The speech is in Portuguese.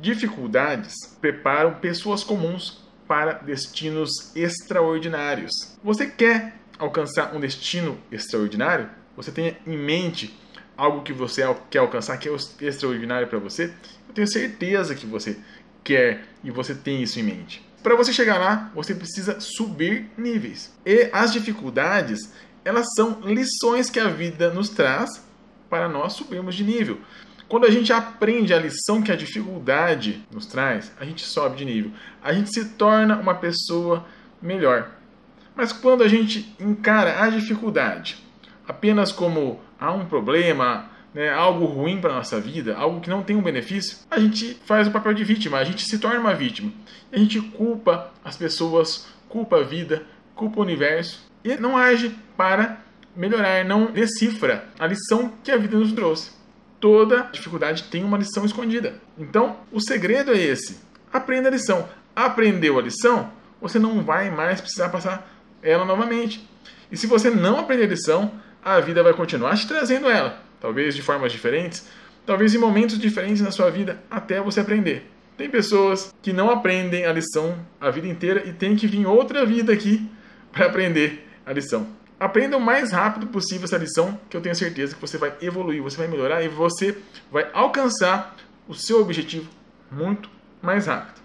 Dificuldades preparam pessoas comuns para destinos extraordinários. Você quer alcançar um destino extraordinário? Você tem em mente algo que você quer alcançar que é extraordinário para você? Eu tenho certeza que você quer e você tem isso em mente. Para você chegar lá, você precisa subir níveis. E as dificuldades, elas são lições que a vida nos traz para nós subirmos de nível. Quando a gente aprende a lição que a dificuldade nos traz, a gente sobe de nível. A gente se torna uma pessoa melhor. Mas quando a gente encara a dificuldade apenas como há um problema, né, algo ruim para nossa vida, algo que não tem um benefício, a gente faz o papel de vítima, a gente se torna uma vítima. A gente culpa as pessoas, culpa a vida, culpa o universo e não age para melhorar, não decifra a lição que a vida nos trouxe toda dificuldade tem uma lição escondida. Então, o segredo é esse: aprenda a lição. Aprendeu a lição, você não vai mais precisar passar ela novamente. E se você não aprender a lição, a vida vai continuar te trazendo ela, talvez de formas diferentes, talvez em momentos diferentes na sua vida, até você aprender. Tem pessoas que não aprendem a lição a vida inteira e tem que vir outra vida aqui para aprender a lição. Aprenda o mais rápido possível essa lição, que eu tenho certeza que você vai evoluir, você vai melhorar e você vai alcançar o seu objetivo muito mais rápido.